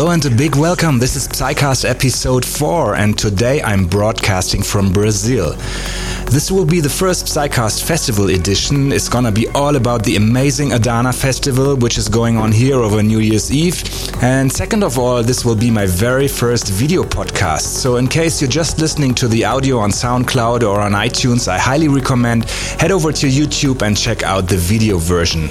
Hello and a big welcome. This is PsyCast episode 4, and today I'm broadcasting from Brazil. This will be the first Psycast Festival edition. It's gonna be all about the amazing Adana Festival, which is going on here over New Year's Eve. And second of all, this will be my very first video podcast. So, in case you're just listening to the audio on SoundCloud or on iTunes, I highly recommend head over to YouTube and check out the video version.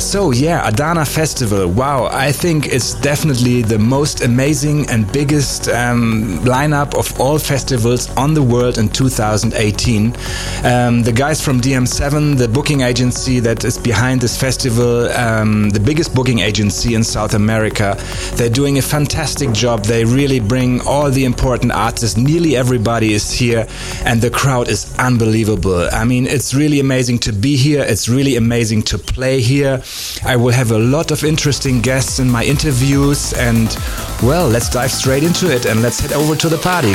So, yeah, Adana Festival. Wow, I think it's definitely the most amazing and biggest um, lineup of all festivals on the world in 2018. Um, the guys from DM7, the booking agency that is behind this festival, um, the biggest booking agency in South America, they're doing a fantastic job. They really bring all the important artists. Nearly everybody is here, and the crowd is unbelievable. I mean, it's really amazing to be here. It's really amazing to play here. I will have a lot of interesting guests in my interviews, and well, let's dive straight into it and let's head over to the party.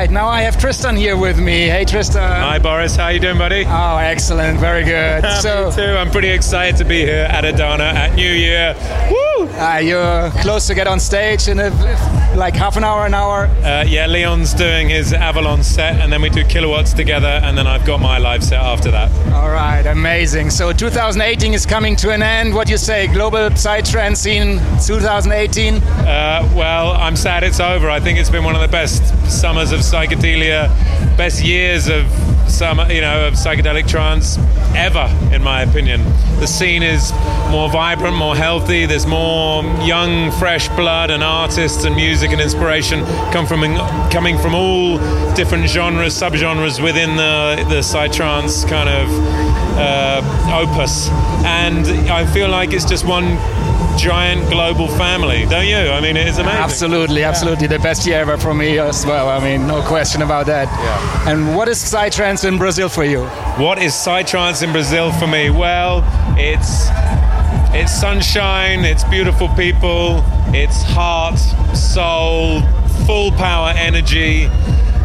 right, now I have Tristan here with me. Hey, Tristan. Hi, Boris. How you doing, buddy? Oh, excellent. Very good. so, me too. I'm pretty excited to be here at Adana at New Year. Woo! Uh, you're close to get on stage in a, like half an hour, an hour. Uh, yeah, Leon's doing his Avalon set, and then we do Kilowatts together, and then I've got my live set after that. All right, amazing. So 2018 is coming to an end. What do you say? Global psytrance scene 2018? Uh, well, I'm sad it's over. I think it's been one of the best summers of psychedelia, best years of some, you know, of psychedelic trance ever, in my opinion. The scene is more vibrant, more healthy. There's more young, fresh blood, and artists and music and inspiration come from coming from all different genres, subgenres within the the psytrance kind of uh, opus. And I feel like it's just one giant global family, don't you? I mean, it is amazing. Absolutely, absolutely. Yeah. The best year ever for me as well. I mean, no question about that. Yeah. And what is Psytrance in Brazil for you? What is Psytrance in Brazil for me? Well, it's it's sunshine, it's beautiful people, it's heart, soul, full power energy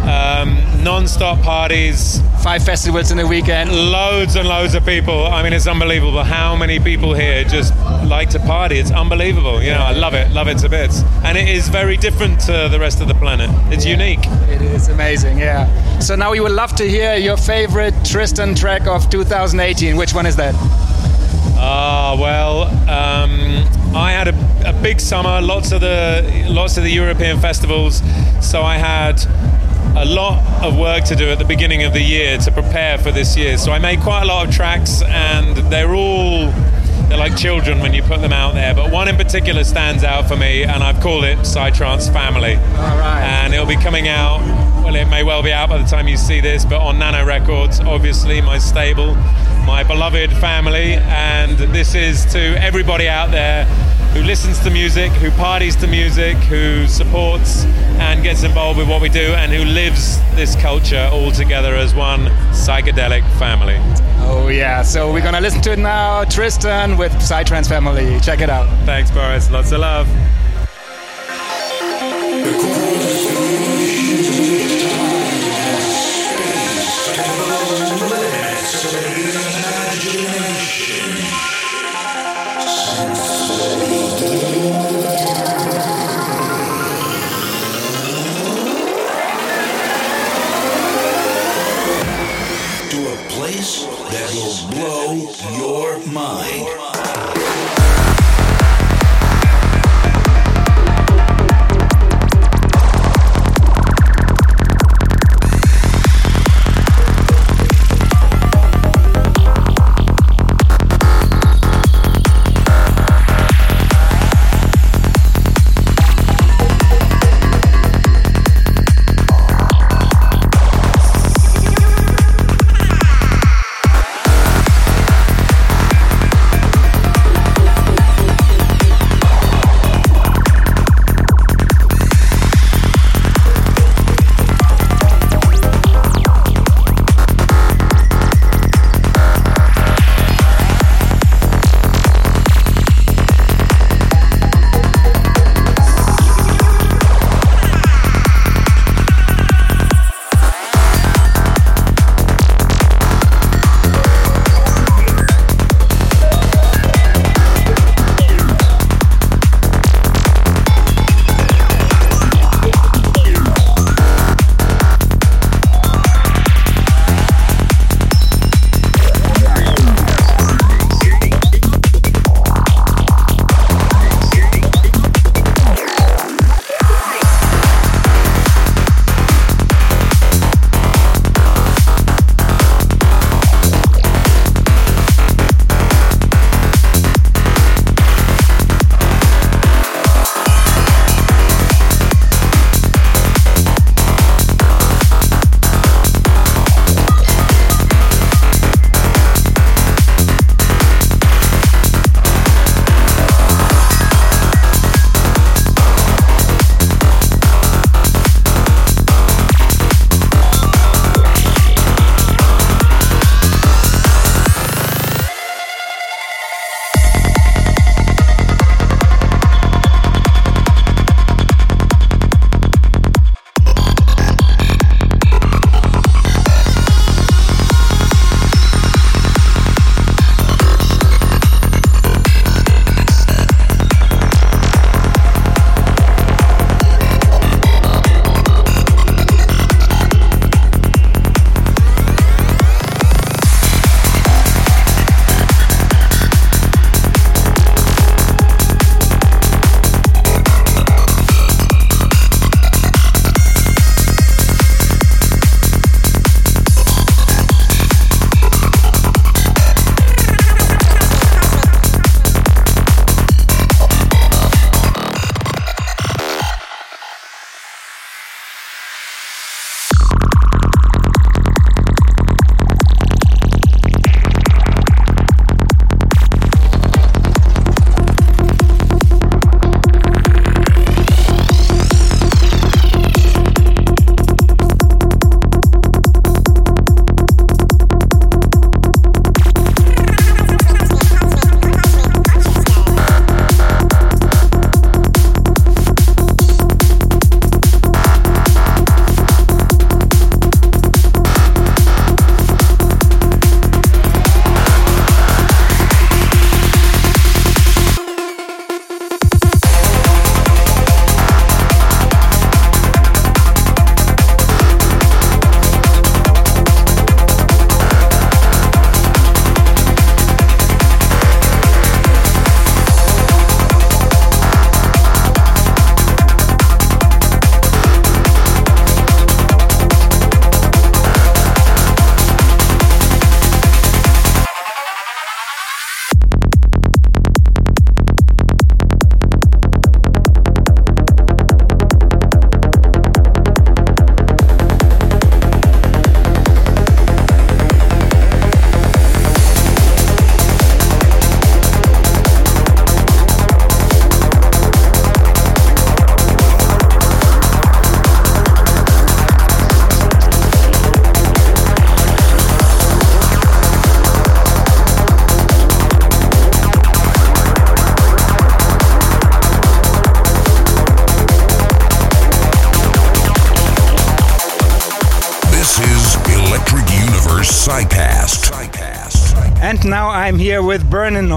um, non-stop parties. Five festivals in a weekend. Loads and loads of people. I mean, it's unbelievable how many people here just like to party. It's unbelievable. You know, I love it, love it to bits. And it is very different to the rest of the planet. It's yeah. unique. It is amazing, yeah. So now we would love to hear your favorite Tristan track of 2018. Which one is that? Ah, uh, well, um, I had a, a, big summer, lots of the lots of the European festivals. So I had a lot of work to do at the beginning of the year to prepare for this year. So I made quite a lot of tracks, and they're all they're like children when you put them out there. But one in particular stands out for me, and I've called it Psytrance Family. All right. And it'll be coming out. Well, it may well be out by the time you see this, but on Nano Records, obviously my stable, my beloved family, and this is to everybody out there who listens to music, who parties to music, who supports and gets involved with what we do, and who lives this culture all together as one psychedelic family. Oh, yeah. So we're going to listen to it now. Tristan with Psytrance Family. Check it out. Thanks, Boris. Lots of love.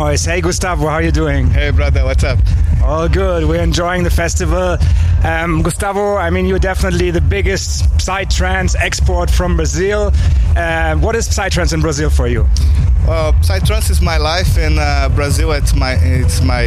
Noise. Hey, Gustavo, how are you doing? Hey, brother, what's up? All good. We're enjoying the festival. Um, Gustavo, I mean, you're definitely the biggest psytrance export from Brazil. Uh, what is psytrance in Brazil for you? Well, psytrance is my life in uh, Brazil. It's my it's my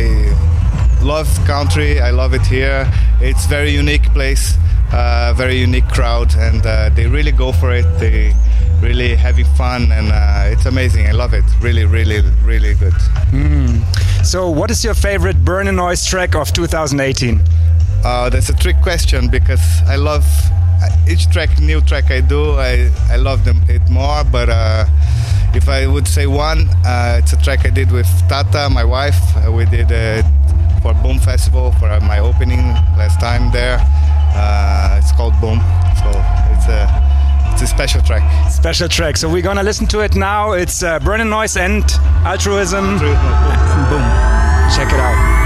love country. I love it here. It's very unique place, uh, very unique crowd, and uh, they really go for it. They really having fun, and uh, it's amazing. I love it. Really, really, really good. Mm. So, what is your favorite Burn Burning Noise track of 2018? Uh, that's a trick question because I love uh, each track, new track I do, I, I love them it more. But uh, if I would say one, uh, it's a track I did with Tata, my wife. Uh, we did it for Boom Festival for my opening last time there. Uh, it's called Boom, so it's a it's a special track. Special track. So we're gonna listen to it now. It's uh, Burning Noise and Altruism. Altruism. Boom. Check it out.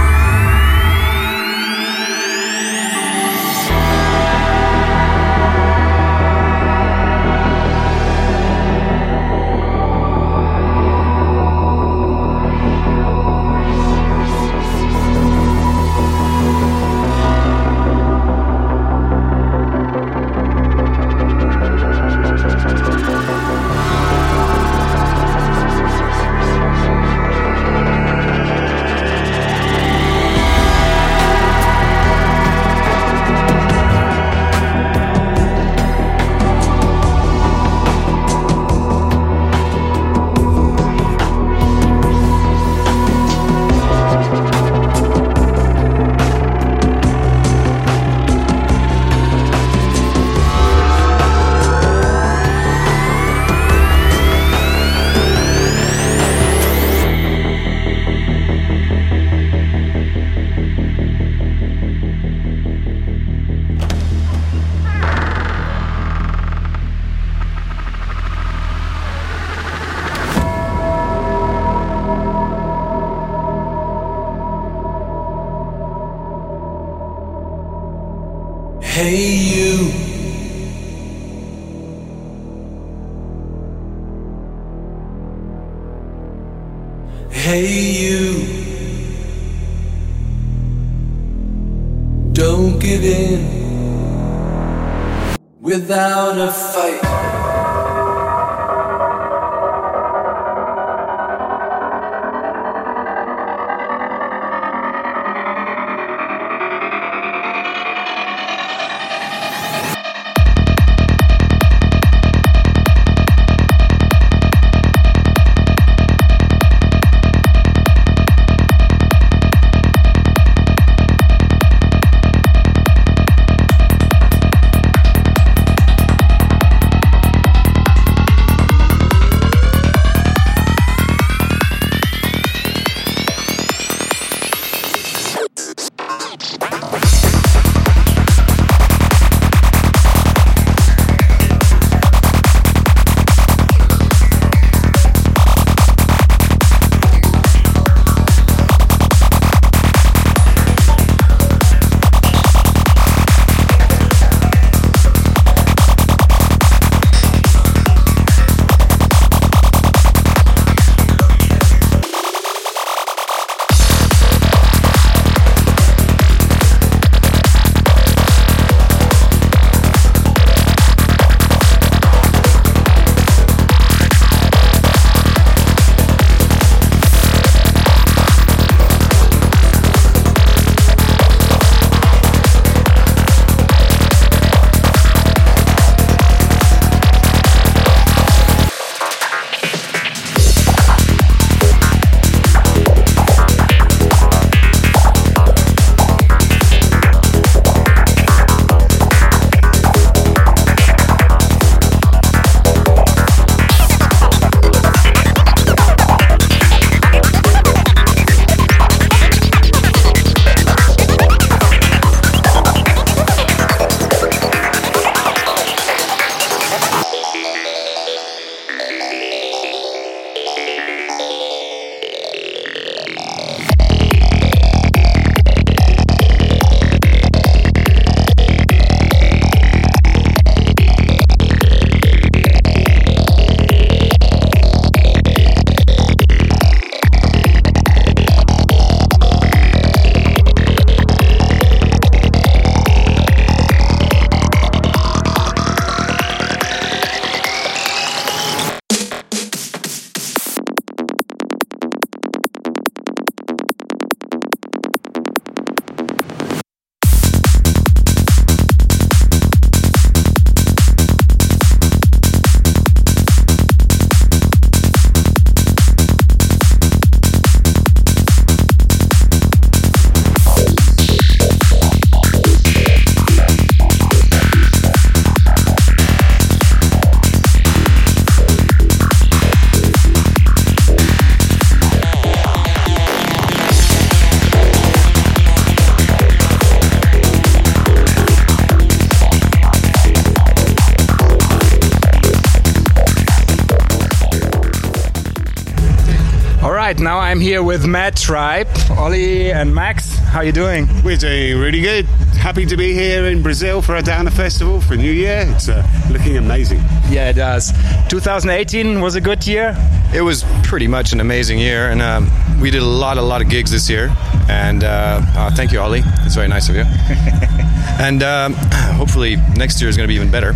Here with Mad Tribe, Ollie and Max. How are you doing? We're doing really good. Happy to be here in Brazil for Adana Festival for New Year. It's uh, looking amazing. Yeah, it does. 2018 was a good year. It was pretty much an amazing year, and um, we did a lot, a lot of gigs this year. And uh, uh, thank you, Ollie. It's very nice of you. and um, hopefully next year is going to be even better.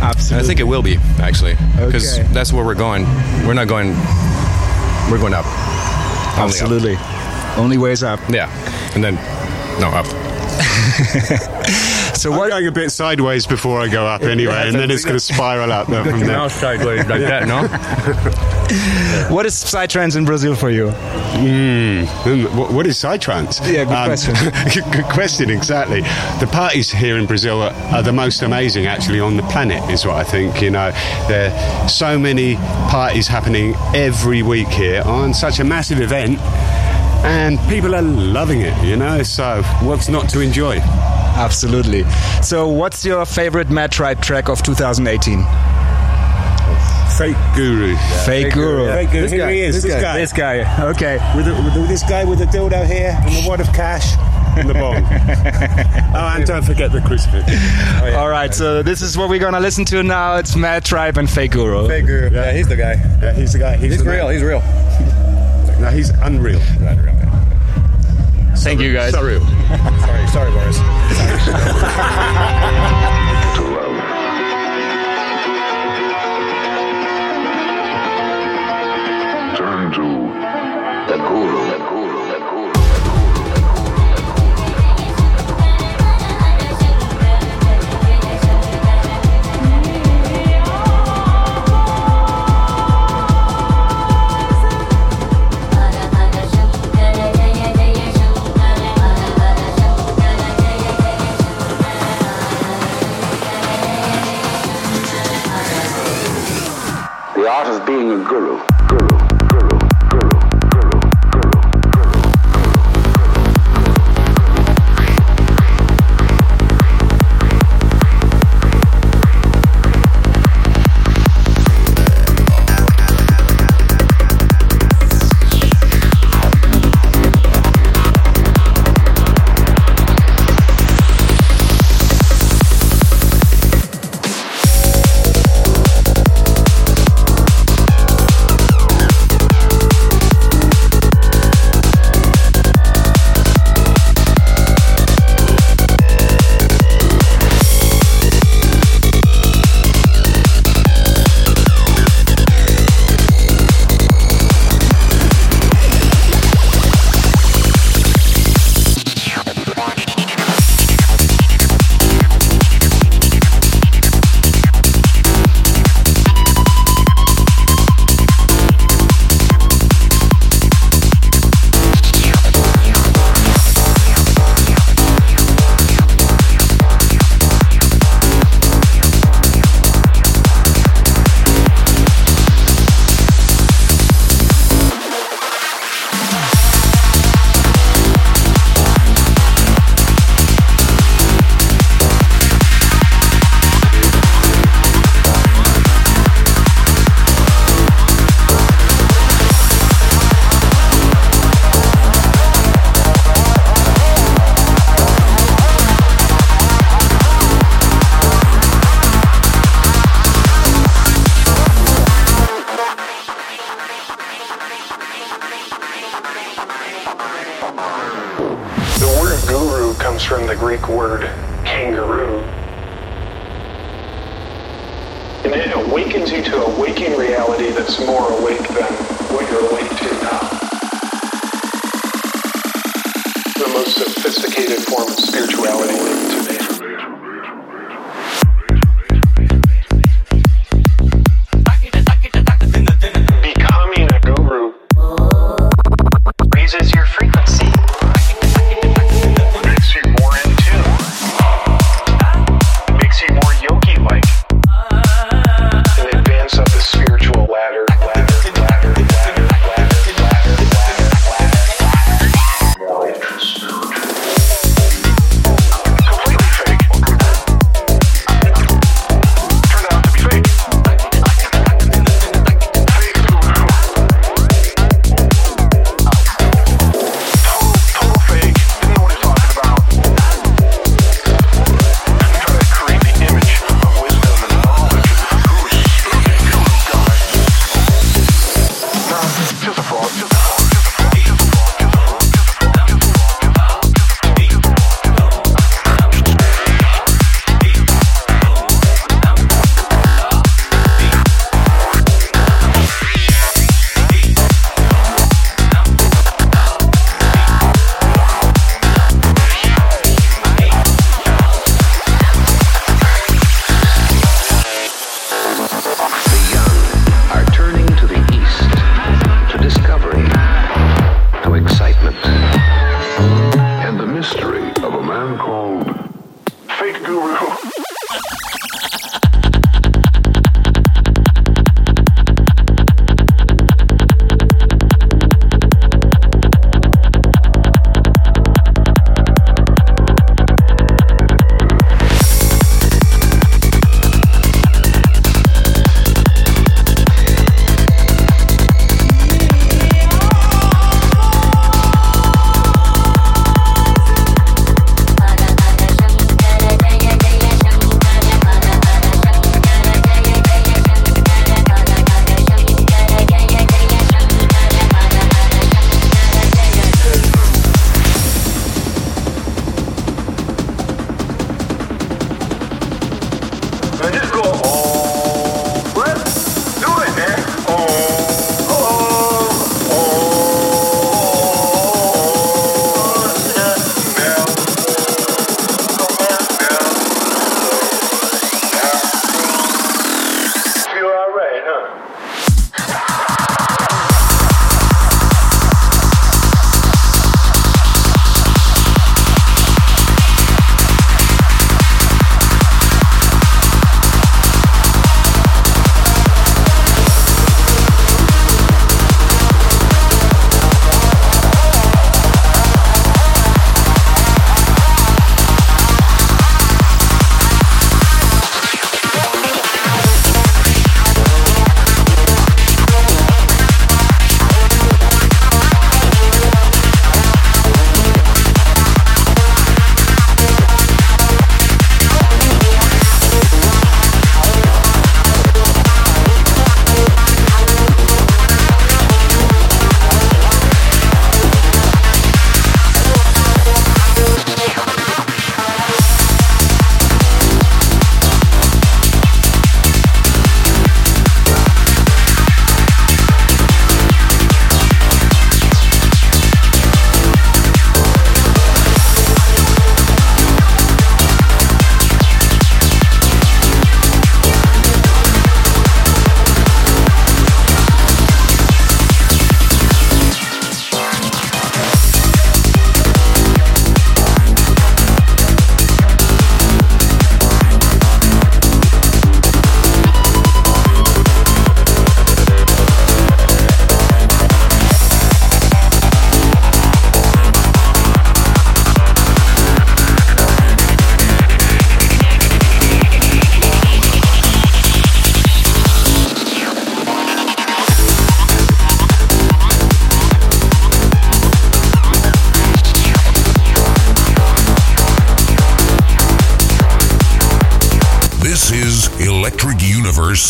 Absolutely. And I think it will be actually, because Okay. that's where we're going. We're not going. We're going up. Only up. Absolutely. Only ways up. Yeah, and then no up. So I'm what? going a bit sideways before I go up anyway, and then it's going to spiral up there from there. sideways like that, no? What is psytrance in Brazil for you? Hmm, What, what is psytrance? Yeah, good question. good, good question, exactly. The parties here in Brazil are, are the most amazing, actually, on the planet, is what I think. You know, there are so many parties happening every week here on such a massive event, and people are loving it, you know, so what's not to enjoy? Absolutely. So what's your favorite Mad Tribe track of 2018? Fake guru. Fake Guru. Fake guru. This Here guy. he is, This, this guy. guy. This guy. Okay. with, the, with the- this guy with the dildo here and the wad of cash and the bomb. oh, and don't forget the crucifix. Oh, All right. So this is what we're gonna listen to now. It's Mad Tribe and Fake Guru. Fake Guru. Yeah, he's the guy. Yeah, he's the guy. He's, the man. He's real. No, he's unreal. Thank you guys. Surreal. Sorry, sorry, Boris.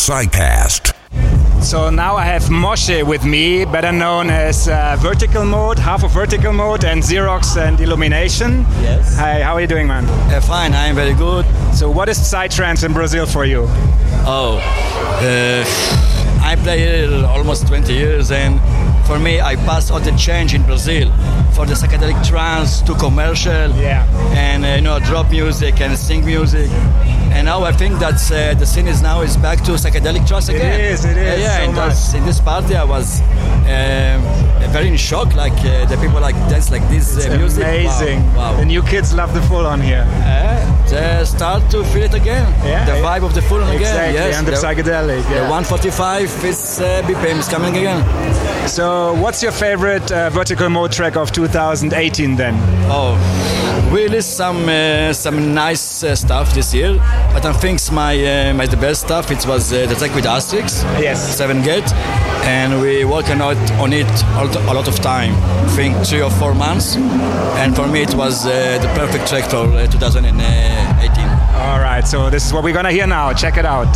Universe Psycast. So now I have Moshe with me, better known as uh, Vertical Mode, half of Vertical Mode, and Xerox and Illumination. Yes. Hi, how are you doing, man? Uh, fine, I'm very good. So, what is Psytrance in Brazil for you? Oh, uh, I play here almost 20 years, and for me, I passed all the change in Brazil for the psychedelic trance to commercial, yeah. and uh, you know, drop music and sing music. And now I think that uh, the scene is now is back to psychedelic trance again. It is, it is. Yeah, yeah. so and much. in this party, I was um, very in shock. Like uh, the people like dance like this It's uh, music. Amazing. Wow. The new kids love the full on here. Uh, they start to feel it again. Yeah, the vibe of the full on again. Exactly, Yes, and the psychedelic, The 145 is uh, BPM is coming again. So, what's your favorite uh, Vertical Mode track of 2018 then? Oh, we released some uh, some nice uh, stuff this year, but I think my uh, my the best stuff it was uh, the track with Astrix. Yes. Seven Gate, and we working out on it a lot, a lot of time. I think three or four months, and for me it was uh, the perfect track for uh, 2018. All right, so this is what we're gonna hear now. Check it out.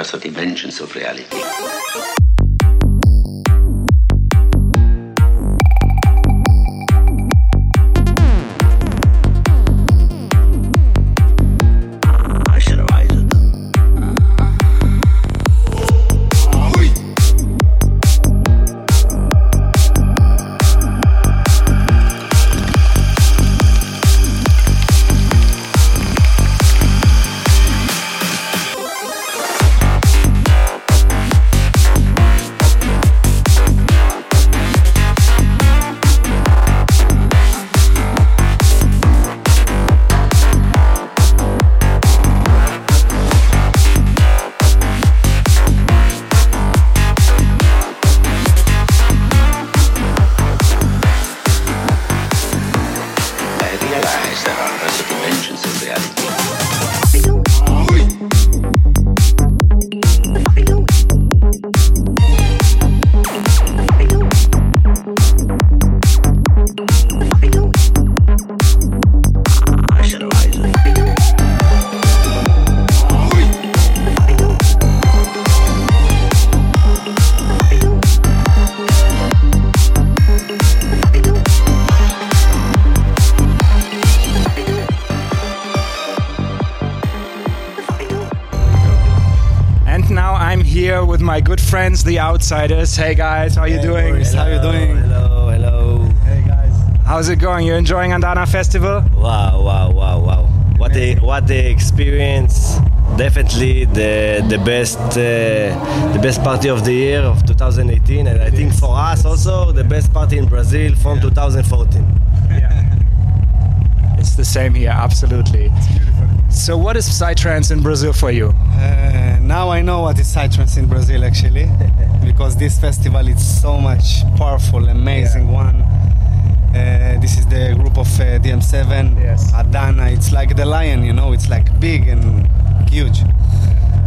Other dimensions of reality. Friends, the Outsiders. Hey guys, how you doing? How you doing? Hello, hello. Hey guys. How's it going? You enjoying Andana Festival? Wow, wow, wow, wow. What a what a experience. Definitely the the best uh, the best party of the year of 2018 and I think for us also the best party in Brazil from 2014. Yeah. it's the same here, absolutely. So, what is Psytrance in Brazil for you? Uh, now I know what is Psytrance in Brazil actually, because this festival is so much powerful, amazing one. Uh, this is the group of uh, DM7, yes. Adana. It's like the lion, you know. It's like big and huge.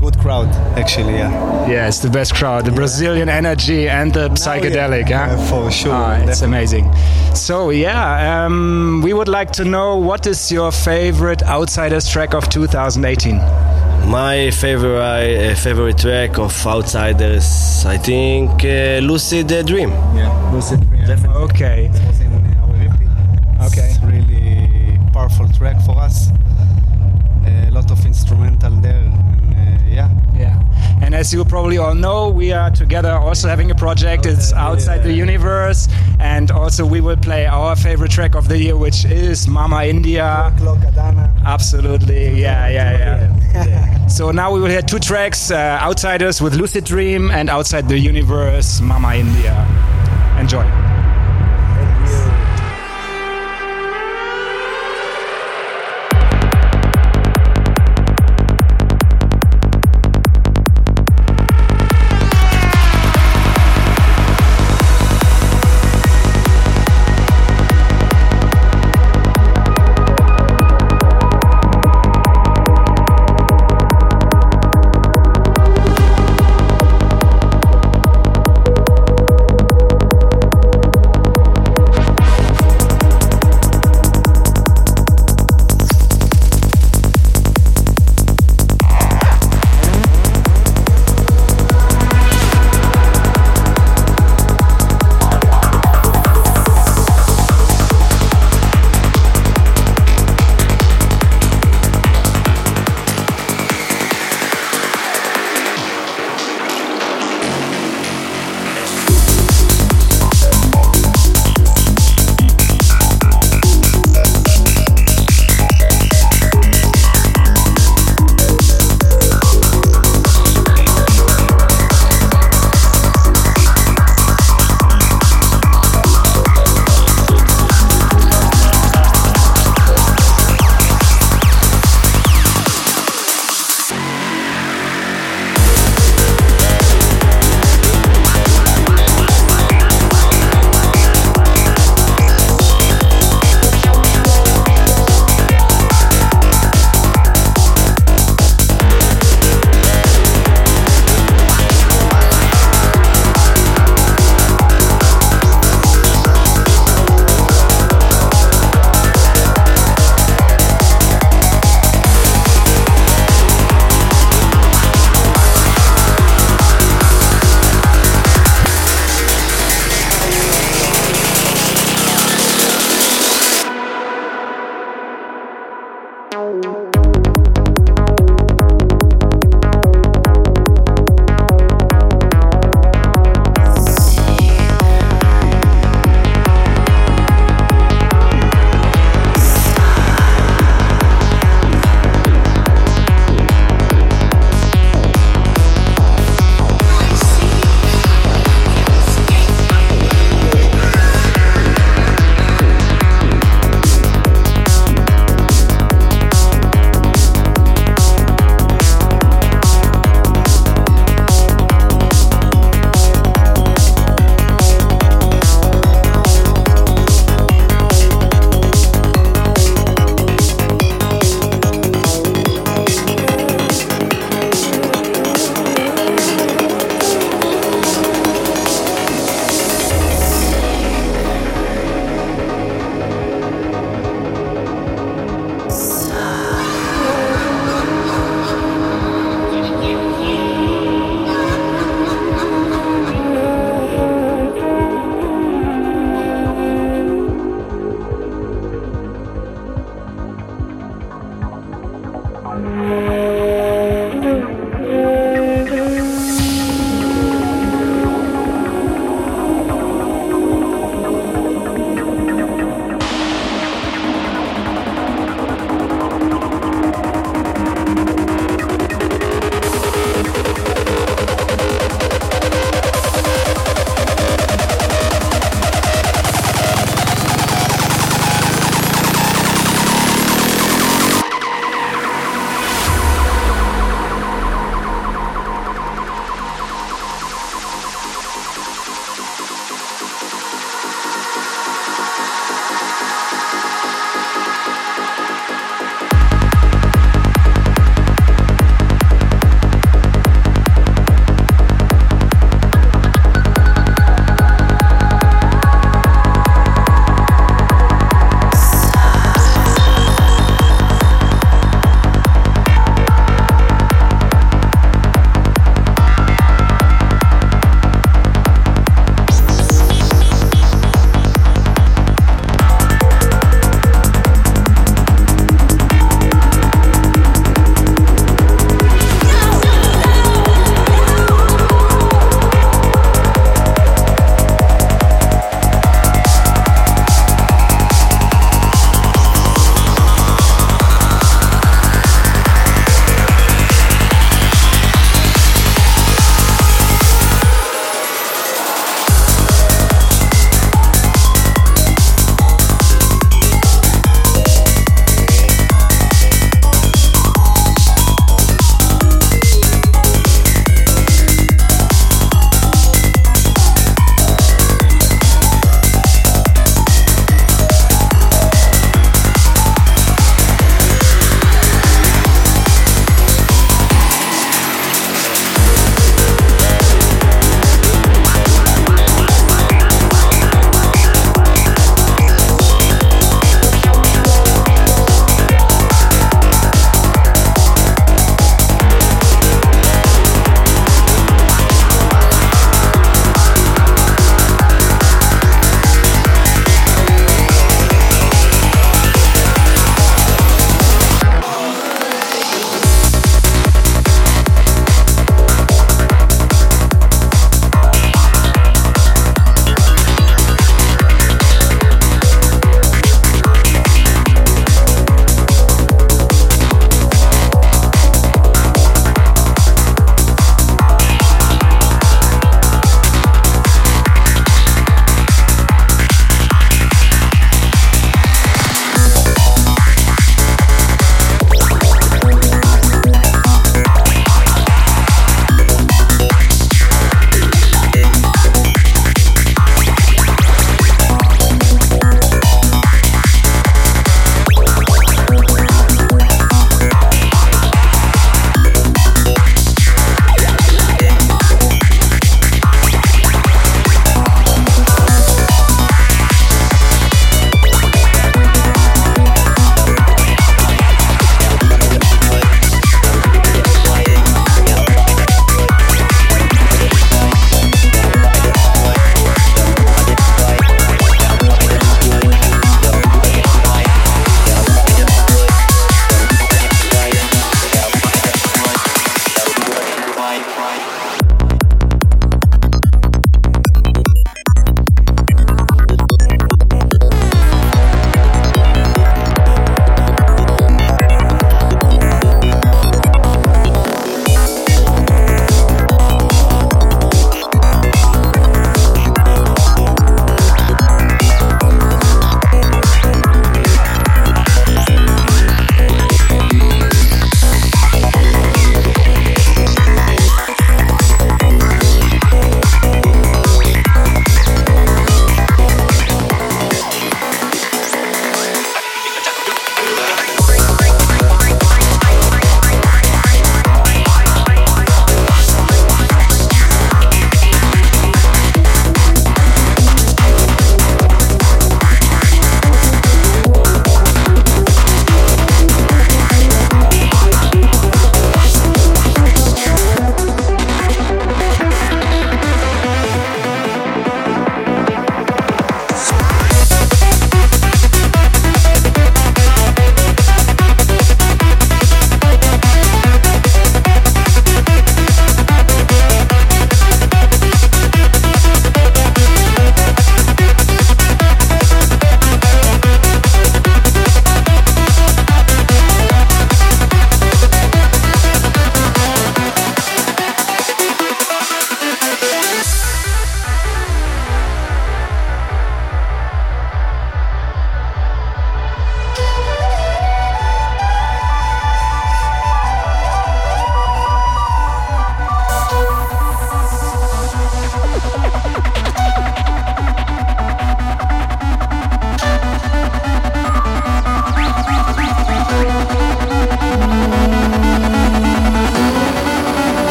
Good crowd, actually. Yeah. Yeah, it's the best crowd. The Brazilian energy and the psychedelic. yeah, huh? for sure. Ah, it's amazing. So yeah, um, we would like to know what is your favorite Outsiders track of 2018? My favorite uh, favorite track of Outsiders, I think, uh, Lucid Dream. Yeah, Lucid Dream. Definitely. Okay. It was in our EP. Okay. It's really powerful track for us. A lot of instrumental there, and uh, yeah. Yeah. And as you probably all know, we are together also having a project. It's Outside the Universe. And also, we will play our favorite track of the year, which is Mama India. Absolutely. Yeah, yeah, yeah. so now we will hear two tracks uh, Outsiders with Lucid Dream and Outside the Universe, Mama India. Enjoy.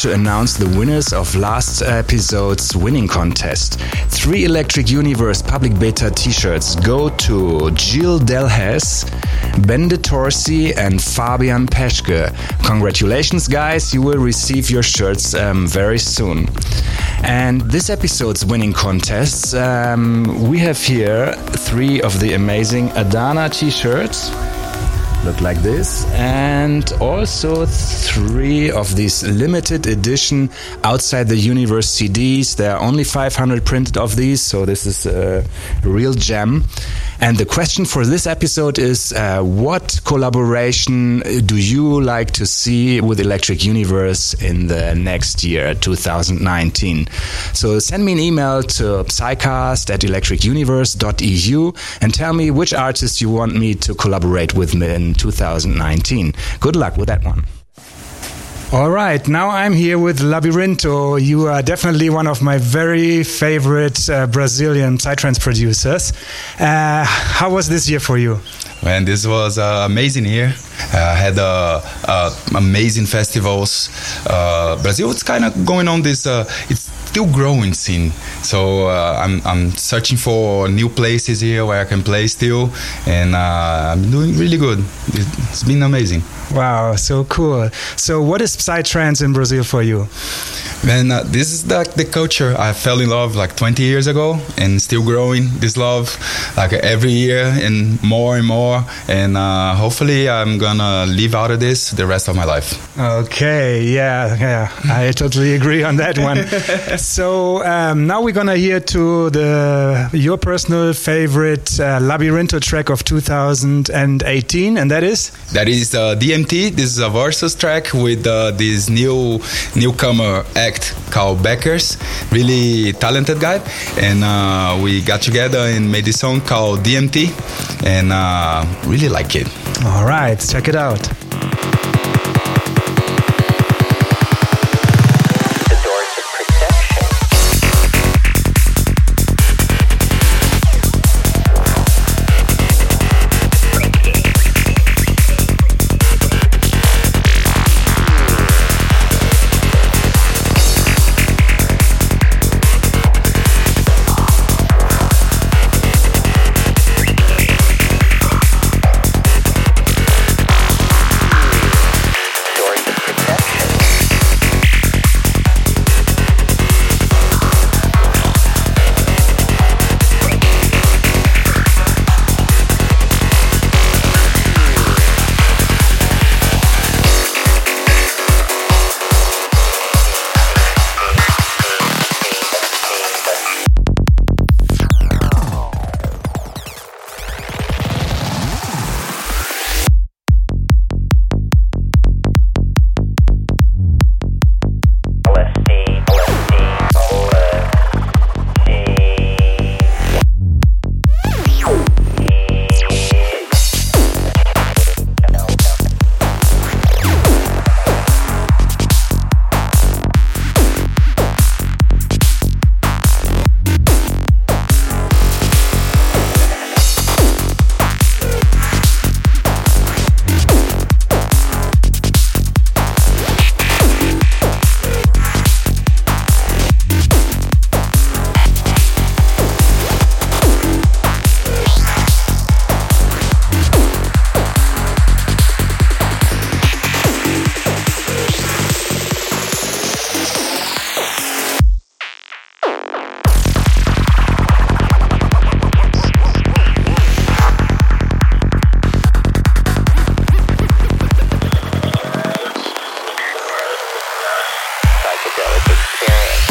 To announce the winners of last episode's winning contest. Three Electric Universe Public Beta t shirts go to Delhes, Ben de Torsi, and Fabian Peschke. Congratulations, guys! You will receive your shirts um, very soon. And this episode's winning contests, um, we have here three of the amazing Adana t shirts look like this. And also three of these limited edition outside the universe cds there are only 500 printed of these so this is a real gem and the question for this episode is uh, what collaboration do you like to see with electric universe in the next year 2019 so send me an email to psycast at electricuniverse.eu and tell me which artist you want me to collaborate with in 2019. Good luck with that one. All right, now I'm here with Labirinto. You are definitely one of my very favorite uh, Brazilian psytrance producers. Uh, how was this year for you? Man, this was uh, amazing year. I had uh, uh, amazing festivals. Uh, Brazil is kind of going on this. it's still growing scene. So uh, I'm, I'm searching for new places here where I can play still, and uh, I'm doing really good. It's been amazing. Wow, so cool. So what is Psytrance in Brazil for you? Man, uh, this is the, the culture I fell in love like 20 years ago and still growing this love like every year and more and more. And uh, hopefully I'm gonna live out of this the rest of my life. Okay, yeah, yeah, I totally agree on that one. so um, now we're gonna hear to the your personal favorite uh, track of 2018, and that is? That is uh, DMT. This is a versus track with uh, this new newcomer act called Beckers, really talented guy, and uh, we got together and made this song called DMT, and uh, really like it. All right, check it out. psychedelic experience.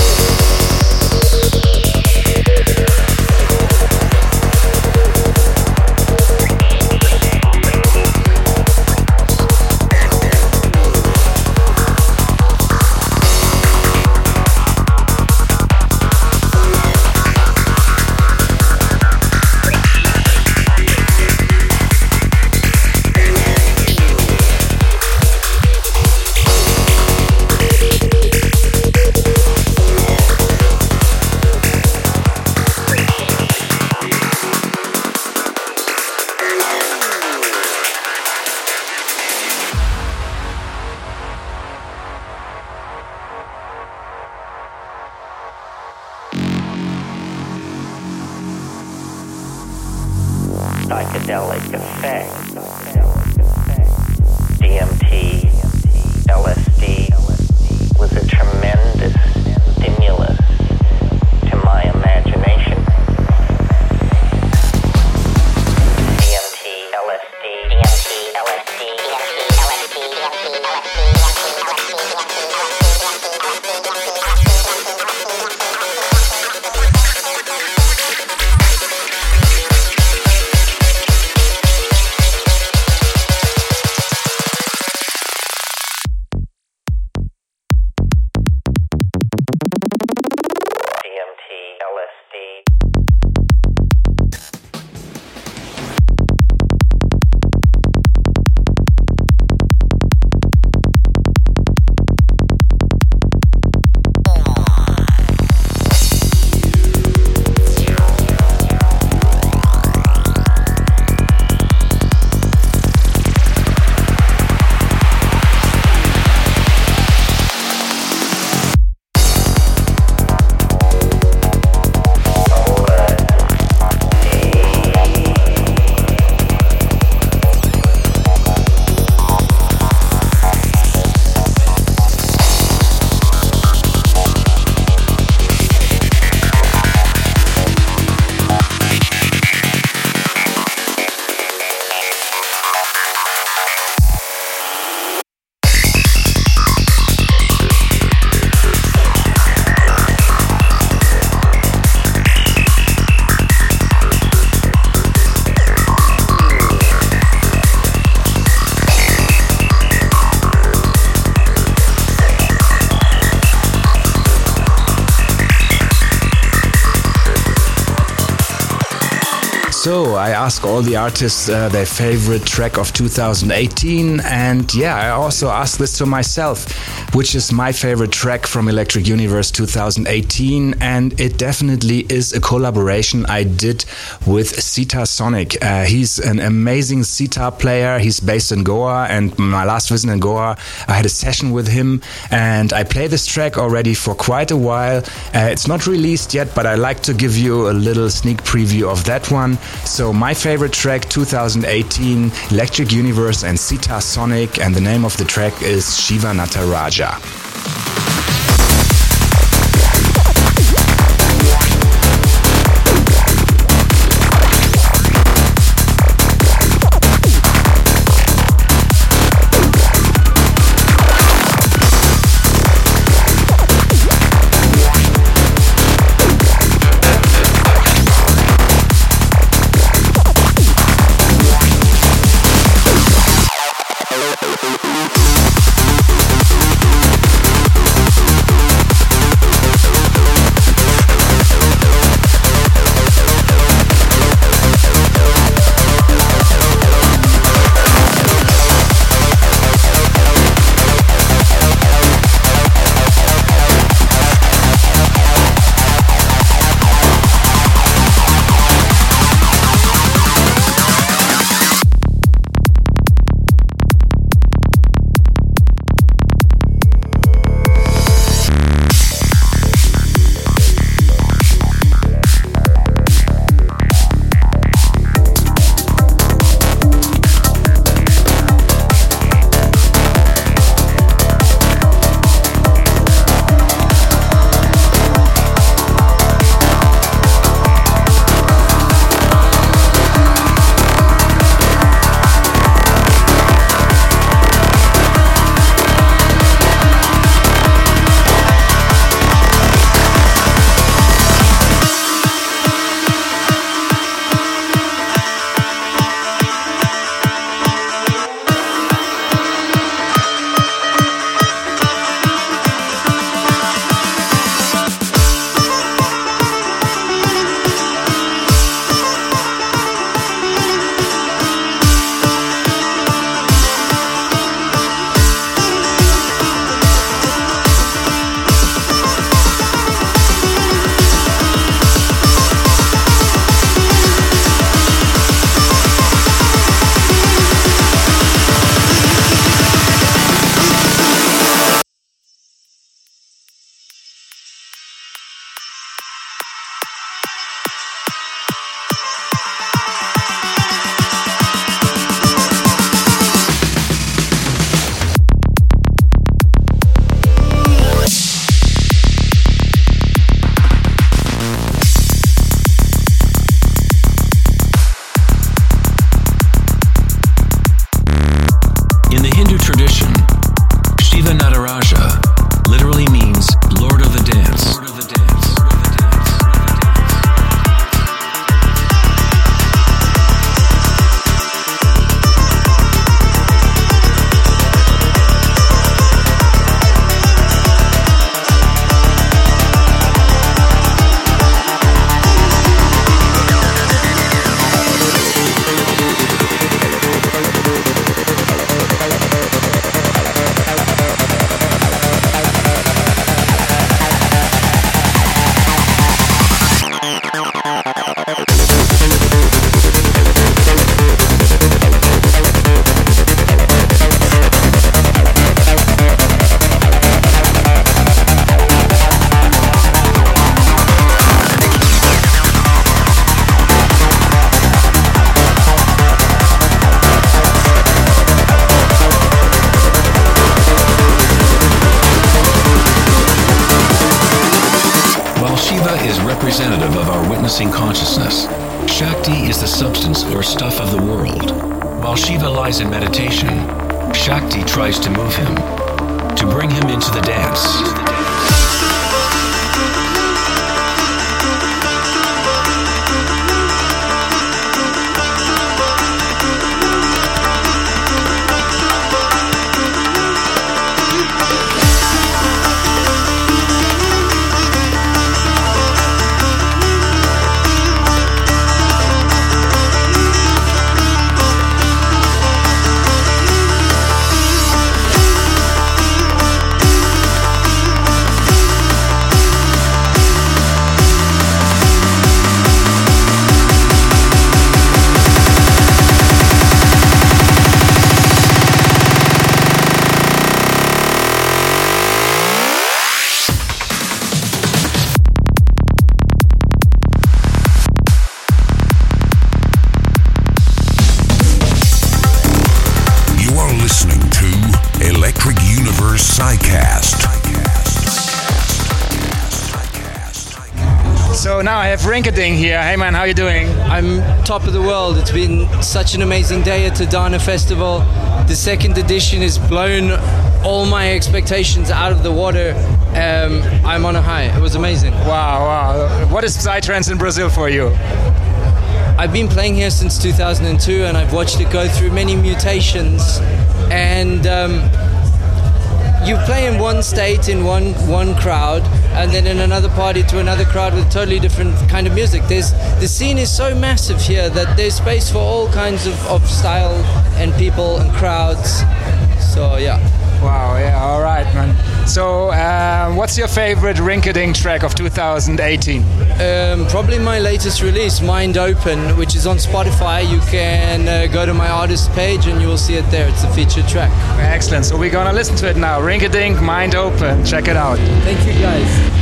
All the artists uh, their favorite track of 2018, and yeah, I also asked this to myself, which is my favorite track from Electric Universe 2018, and it definitely is a collaboration I did with Sita Sonic. Uh, he's an amazing sitar player. He's based in Goa, and my last visit in Goa, I had a session with him, and I play this track already for quite a while. Uh, it's not released yet, but I like to give you a little sneak preview of that one. So my favorite track 2018, Electric Universe and Sita Sonic, and the name of the track is Shiva Nataraja. Thank Electric Universe Psycast. So now I have Rinkadink here. Hey man, how you doing? I'm top of the world. It's been such an amazing day at Adana Festival. The second edition has blown all my expectations out of the water. Um, I'm on a high. It was amazing. Wow, wow. What is Psytrance in Brazil for you? I've been playing here since 2002 and I've watched it go through many mutations. And um, you play in one state in one one crowd and then in another party to another crowd with totally different kind of music. There's the scene is so massive here that there's space for all kinds of, of style and people and crowds. So yeah. Wow, yeah, all right, man. So, uh, what's your favorite Rinkadink track of 2018? um, probably my latest release mind open which is on spotify you can uh, go to my artist page and you will see it there it's a featured track Excellent. So, we're gonna listen to it now. Rinkadink, Mind Open. Check it out. thank you guys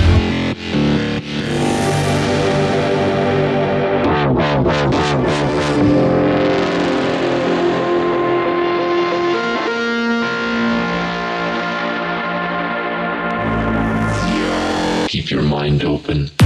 open.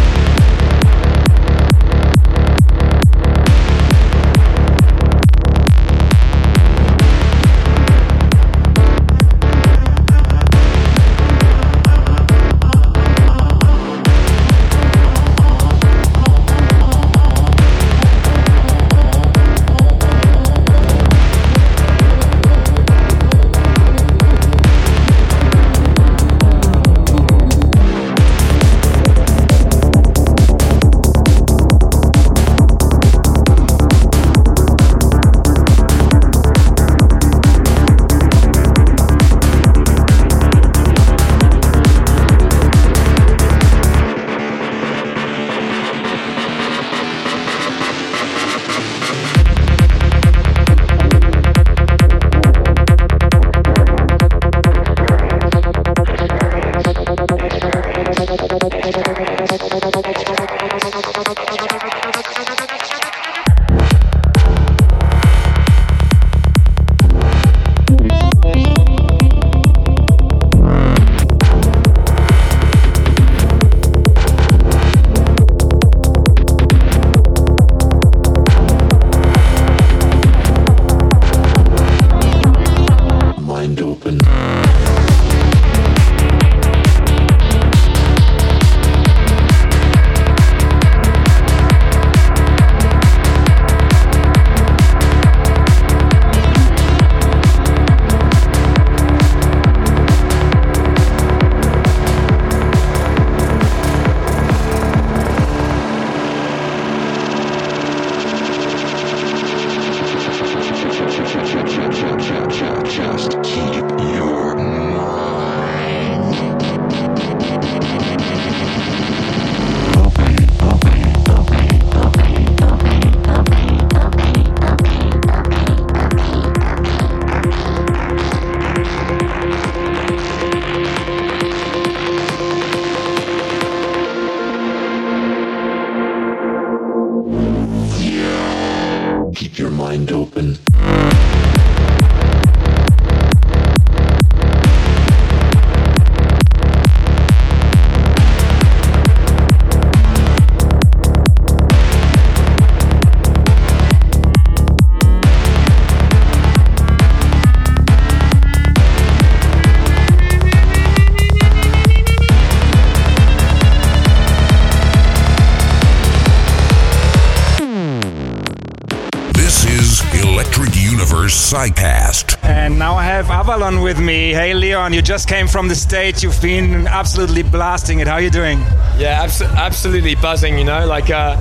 Electric Universe Psycast. And now I have Avalon with me. Hey, Leon, you just came from the States. You've been absolutely blasting it. How are you doing? Yeah, abs- absolutely buzzing. You know, like uh,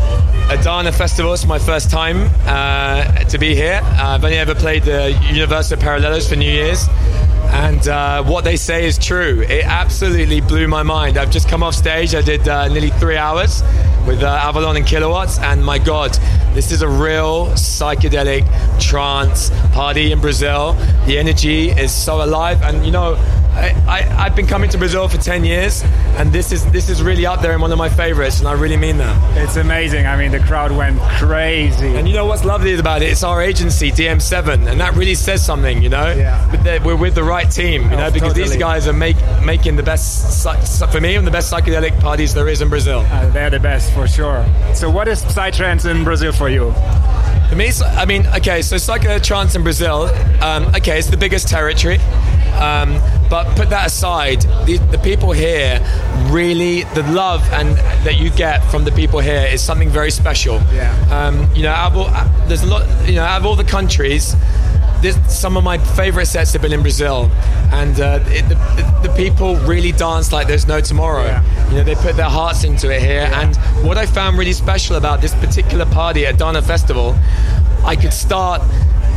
Adana Festival is my first time uh, to be here. Uh, I've only ever played the Universal Parallelos for New Year's. And uh, what they say is true. It absolutely blew my mind. I've just come off stage. I did uh, nearly three hours with uh, Avalon and Kilowatts, and my God, this is a real psychedelic trance party in Brazil. The energy is so alive, and you know, I, I, I've been coming to Brazil for 10 years, and this is this is really up there in one of my favorites, and I really mean that. It's amazing. I mean, the crowd went crazy. And you know what's lovely about it? It's our agency, DM7, and that really says something, you know? Yeah. We're with the right team, you know, Oh, because these guys are make, making the best, for me, and the best psychedelic parties there is in Brazil. Uh, they're the best for sure. So, what is Psytrance in Brazil for you? For me, I mean, okay, so psychedelic trance in Brazil, um, okay, it's the biggest territory. Um, but put that aside, the, the people here really, the love and that you get from the people here is something very special. Yeah. Um, you know, out of all, uh, there's a lot, you know, out of all the countries, this, some of my favorite sets have been in Brazil, and uh, it, the, the, the people really dance like there's no tomorrow. You know, they put their hearts into it here, and what I found really special about this particular party at Dana Festival, I could start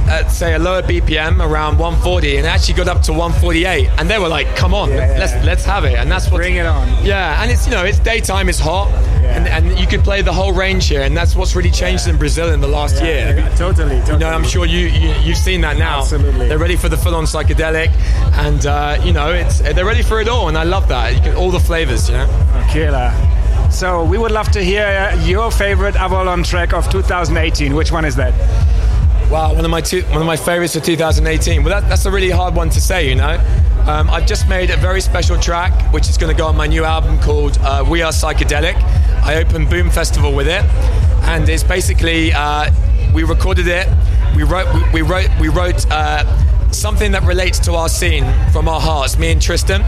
at say a lower BPM around 140 and actually got up to 148 and they were like come on let's let's have it and that's what Bring it on. yeah and it's you know it's daytime it's hot and, and you can play the whole range here and that's what's really changed in Brazil in the last Yeah, year yeah, totally, you know I'm sure you, you you've seen that now Absolutely. they're ready for the full-on psychedelic and uh, you know it's they're ready for it all and I love that you can all the flavors you know Killer. So, we would love to hear your favorite Avalon track of 2018. Which one is that? Wow, one of my two, one of my favorites of 2018. Well, that, that's a really hard one to say, you know. Um, I've just made a very special track, which is going to go on my new album called uh, "We Are Psychedelic." I opened Boom Festival with it, and it's basically uh, we recorded it. We wrote, we, we wrote, we wrote uh, something that relates to our scene from our hearts. Me and Tristan,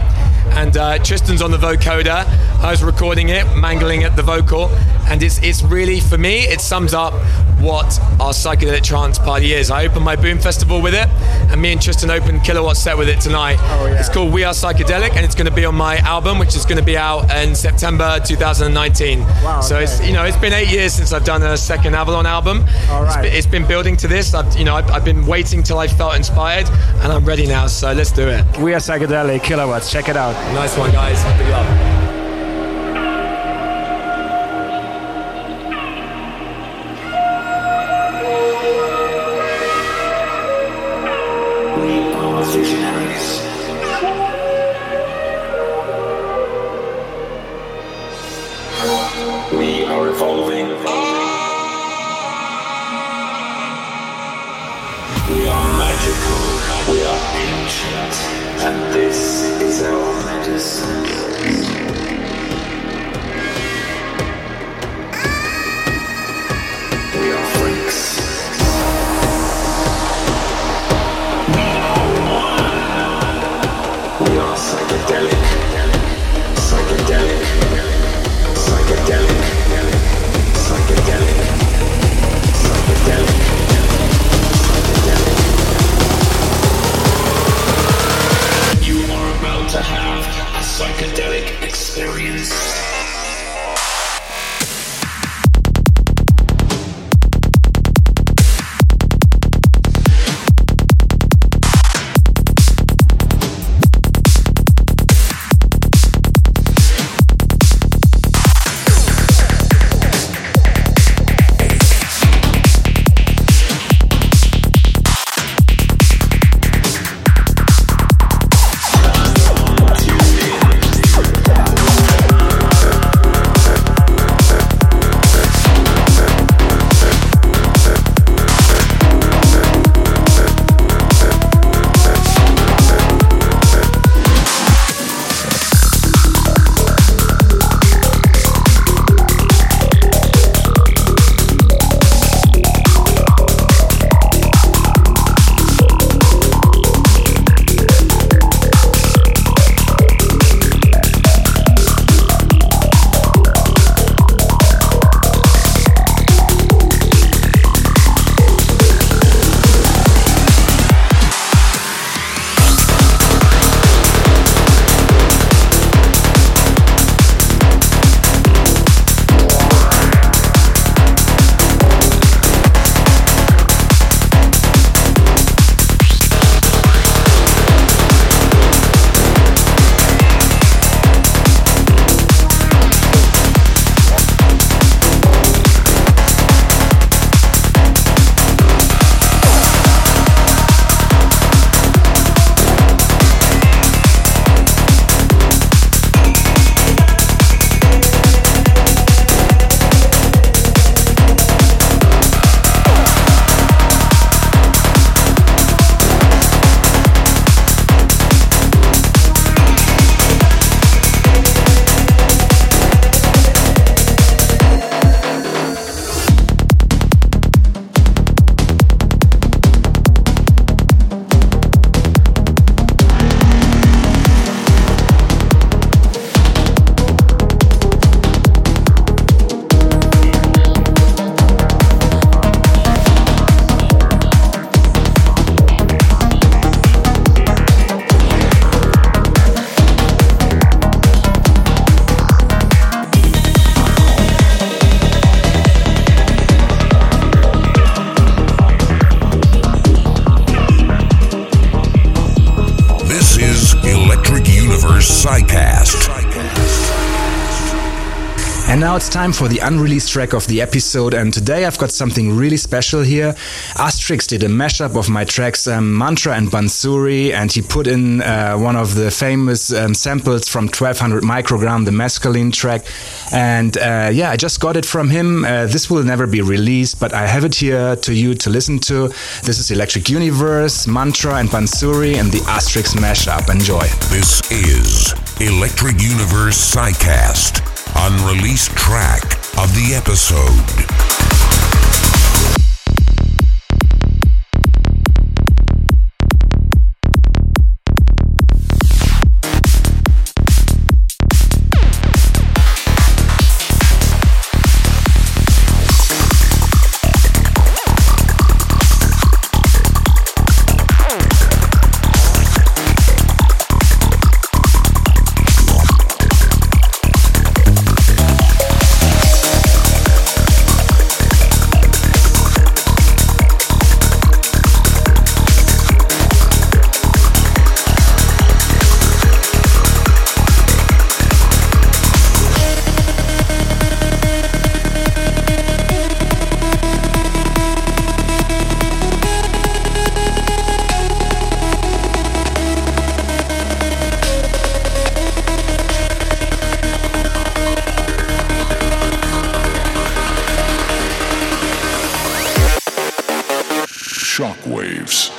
and uh, Tristan's on the vocoder. I was recording it, mangling at the vocal, and it's it's really for me. It sums up what our psychedelic trance party is. I opened my Boom Festival with it, and me and Tristan opened Kilowatt set with it tonight. Oh, yeah. It's called We Are Psychedelic, and it's going to be on my album, which is going to be out in September 2019. Wow, So it's you know it's been eight years since I've done a second Avalon album. All It's right. been- it's been building to this. I've, you know I've, I've been waiting till I felt inspired, and I'm ready now. So let's do it. We are psychedelic kilowatts. Check it out. Nice one, guys. Big love. Time for the unreleased track of the episode. And today I've got something really special here. Astrix did a mashup of my tracks um, Mantra and Bansuri, and he put in uh, one of the famous um, samples from 1200 microgram, the mescaline track. And uh, yeah, I just got it from him. Uh, this will never be released, but I have it here to you to listen to. This is Electric Universe, Mantra, and Bansuri, and the Astrix mashup. Enjoy. This is Electric Universe Psycast, unreleased track of the episode. Shockwaves.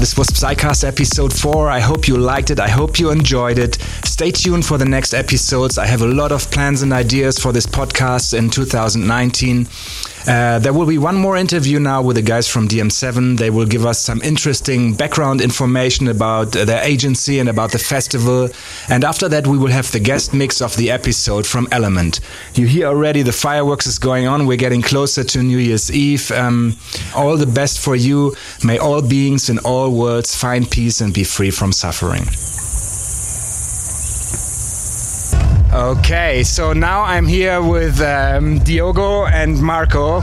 This was Psycast episode 4. I hope you liked it. I hope you enjoyed it. Stay tuned for the next episodes. I have a lot of plans and ideas for this podcast in 2019. Uh, there will be one more interview now with the guys from DM7. They will give us some interesting background information about uh, their agency and about the festival. And after that, we will have the guest mix of the episode from Element. You hear already the fireworks is going on. We're getting closer to New Year's Eve. Um, all the best for you. May all beings in all worlds find peace and be free from suffering. Okay, so now I'm here with um, Diogo and Marco,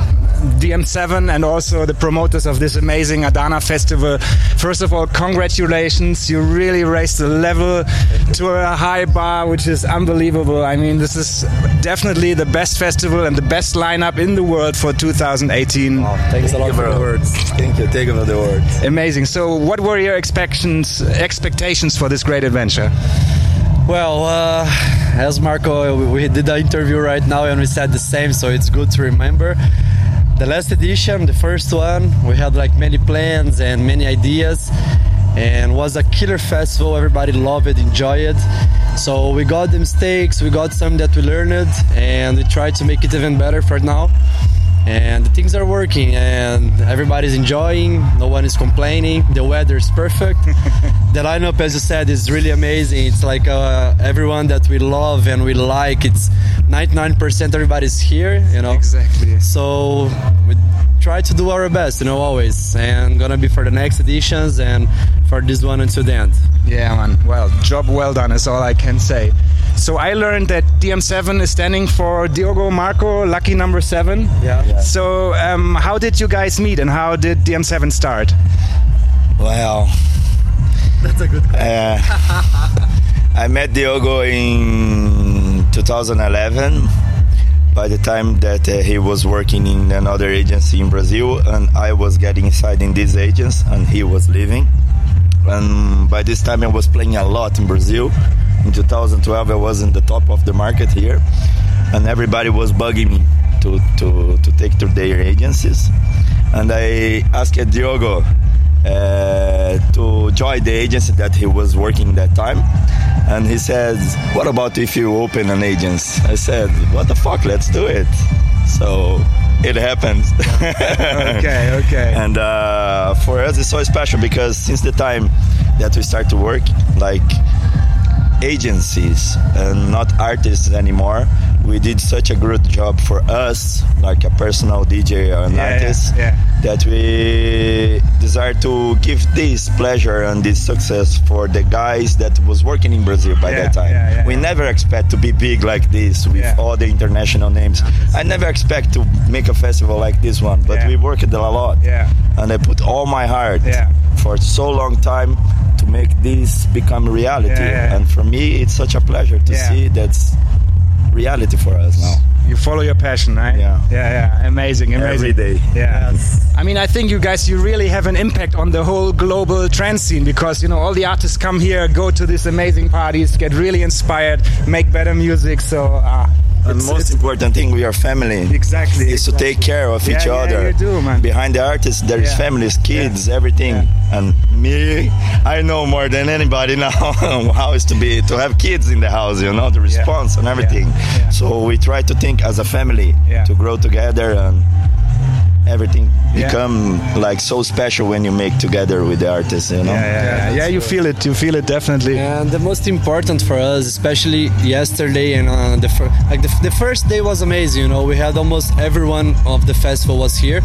DM7, and also the promoters of this amazing Adana festival. First of all, congratulations! You really raised the level to a high bar, which is unbelievable. I mean, this is definitely the best festival and the best lineup in the world for 2018. Thanks a lot for the words. Thank you. Thank you for the words. Amazing. So, what were your expectations expectations for this great adventure? Well, uh, as Marco, we- we did the interview right now and we said the same, so it's good to remember. The last edition, the first one, we had like many plans and many ideas, and was a killer festival. Everybody loved it, enjoyed it. So we got the mistakes, we got some that we learned, and we tried to make it even better for now. And the things are working, and everybody's enjoying. No one is complaining. The weather is perfect. the lineup, as you said, is really amazing. It's like uh, everyone that we love and we like. It's 99% everybody's here, you know. Exactly. So we try to do our best, you know, always. And gonna be for the next editions and for this one until the end. Yeah, man. Well, job well done is all I can say. So I learned that DM7 is standing for Diogo Marco, lucky number seven. Yeah. So um, how did you guys meet and how did DM7 start? Well, That's a good Uh, I met Diogo in 2011. By the time that uh, he was working in another agency in Brazil, and I was getting inside in this agency, and he was leaving. And by this time, I was playing a lot in Brazil. In 2012, I was in the top of the market here, and everybody was bugging me to, to, to take to their agencies. And I asked Diogo, uh, to join the agency that he was working that time. And he said, "What about if you open an agency?" I said, "What the fuck? Let's do it." So it happened. okay, okay. And uh, for us, it's so special because since the time that we start to work, like agencies and not artists anymore, we did such a good job for us, like a personal DJ or an Yeah, artist, yeah, that we desire to give this pleasure and this success for the guys that was working in Brazil by Yeah, that time. yeah, yeah, we never expect to be big like this with all the international names. I never expect to make a festival like this one, but Yeah. we worked a lot. Yeah. And I put all my heart Yeah. for so long time to make this become reality. Yeah, yeah, yeah. And for me, it's such a pleasure to Yeah. see that's reality for us now. You follow your passion, right? Yeah. Yeah, yeah. Amazing, amazing. Every day. Yeah. I mean, I think you guys, you really have an impact on the whole global trance scene because, you know, all the artists come here, go to these amazing parties, get really inspired, make better music. So, uh, It's- most important thing, we are family. Exactly. Is to take care of Yeah, each yeah, other. do. Behind the artist, there is Yeah. families, kids, everything. And me, I know more than anybody now how it's to be to have kids in the house. You know the response and everything. So we try to think as a family Yeah. to grow together and everything Yeah. become like so special when you make together with the artist. You know. yeah, yeah, yeah. yeah, you feel it. You feel it definitely. And the most important for us, especially yesterday and uh, the fir- like the, the first day was amazing. You know, we had almost everyone of the festival was here.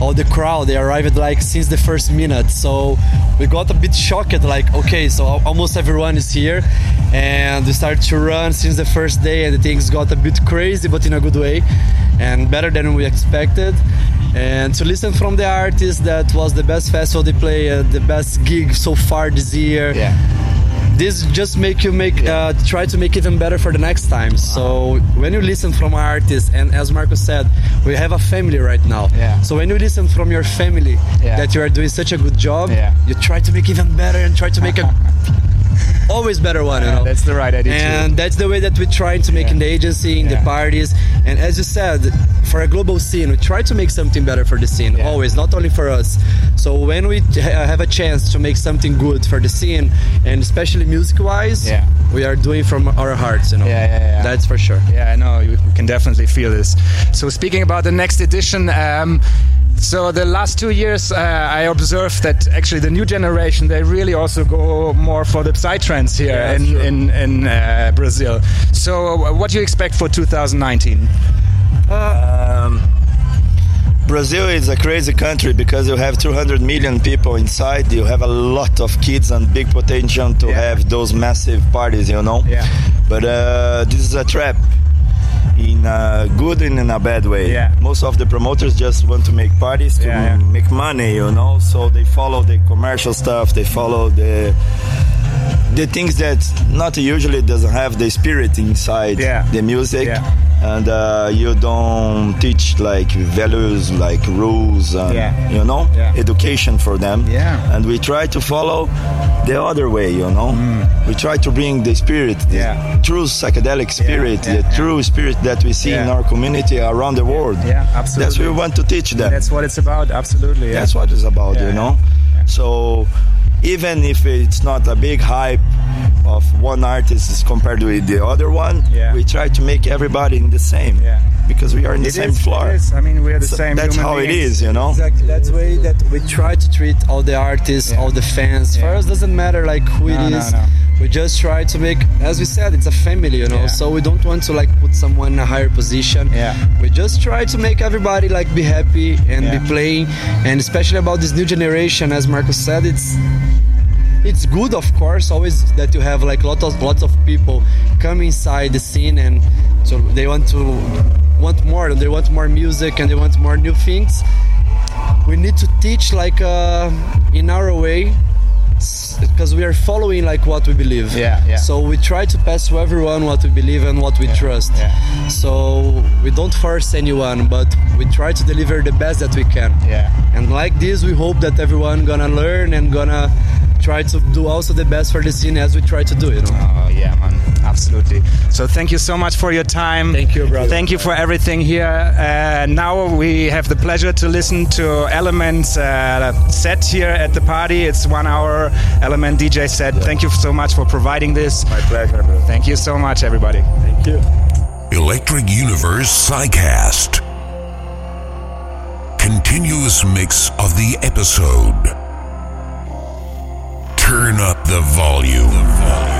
All the crowd they arrived like since the first minute, so we got a bit shocked. Like, okay, so almost everyone is here, and we started to run since the first day, and the things got a bit crazy, but in a good way, and better than we expected. And to listen from the artists, that was the best festival they played, uh, the best gig so far this year Yeah. this just make you make uh, try to make even better for the next time so when you listen from artists and as marco said we have a family right now Yeah. so when you listen from your family Yeah. that you are doing such a good job Yeah. you try to make even better and try to make a always better one. you know, that's the right attitude. and that's the way that we try to make in the agency, in the parties, and as you said, for a global scene, we try to make something better for the scene. Always, not only for us. So when we have a chance to make something good for the scene, and especially music-wise, Yeah. we are doing from our hearts. You know, Yeah, yeah, yeah. that's for sure. Yeah, I know. You can definitely feel this. So, speaking about the next edition, um, so the last two years, uh, I observed that actually the new generation they really also go more for the psytrance here Yeah, in in, in uh, Brazil. So, uh, what do you expect for 2019? Um, Brazil is a crazy country because you have 200 million people inside. You have a lot of kids and big potential to have those massive parties, you know. Yeah. But uh, this is a trap, in a good and in a bad way. Yeah. Most of the promoters just want to make parties to Yeah, yeah. make money, you know. So they follow the commercial stuff. They follow the the things that not usually doesn't have the spirit inside Yeah. the music Yeah. and uh, you don't teach like values like rules and Yeah. you know education for them Yeah. and we try to follow the other way you know we try to bring the spirit the Mm. True psychedelic spirit the true spirit that we see in our community around the world Yeah, absolutely. that's what we want to teach them That's what it's about. Absolutely. Yeah. that's what it's about, you know. So even if it's not a big hype of one artist as compared with the other one, Yeah. we try to make everybody in the same. Yeah. Because we are in the It same is, floor. it is. I mean, we're the So same. that's human how it beings. is, you know. Exactly. That's the way that we try to treat all the artists, all the fans. For us, doesn't matter like who it No, is. no, no. We just try to make, as we said, it's a family, you know. Yeah. So we don't want to like put someone in a higher position. Yeah. We just try to make everybody like be happy and Yeah. be playing, and especially about this new generation, as Marcos said, it's it's good of course always that you have like lots of lots of people come inside the scene and so they want to want more they want more music and they want more new things. We need to teach like uh, in our way because we are following like what we believe Yeah, yeah. so we try to pass to everyone what we believe and what we trust yeah. so we don't force anyone but we try to deliver the best that we can Yeah. and like this we hope that everyone gonna learn and gonna try to do also the best for the scene as we try to do you know Oh yeah, man, absolutely. So thank you so much for your time. Thank you, brother. Thank you for everything here. Uh, now we have the pleasure to listen to Element's uh, set here at the party. It's one hour Element DJ set. Thank you so much for providing this. My pleasure, bro. Thank you so much, everybody. thank you Electric Universe Psycast. Continuous mix of the episode. Turn up the volume. Thank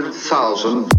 100,000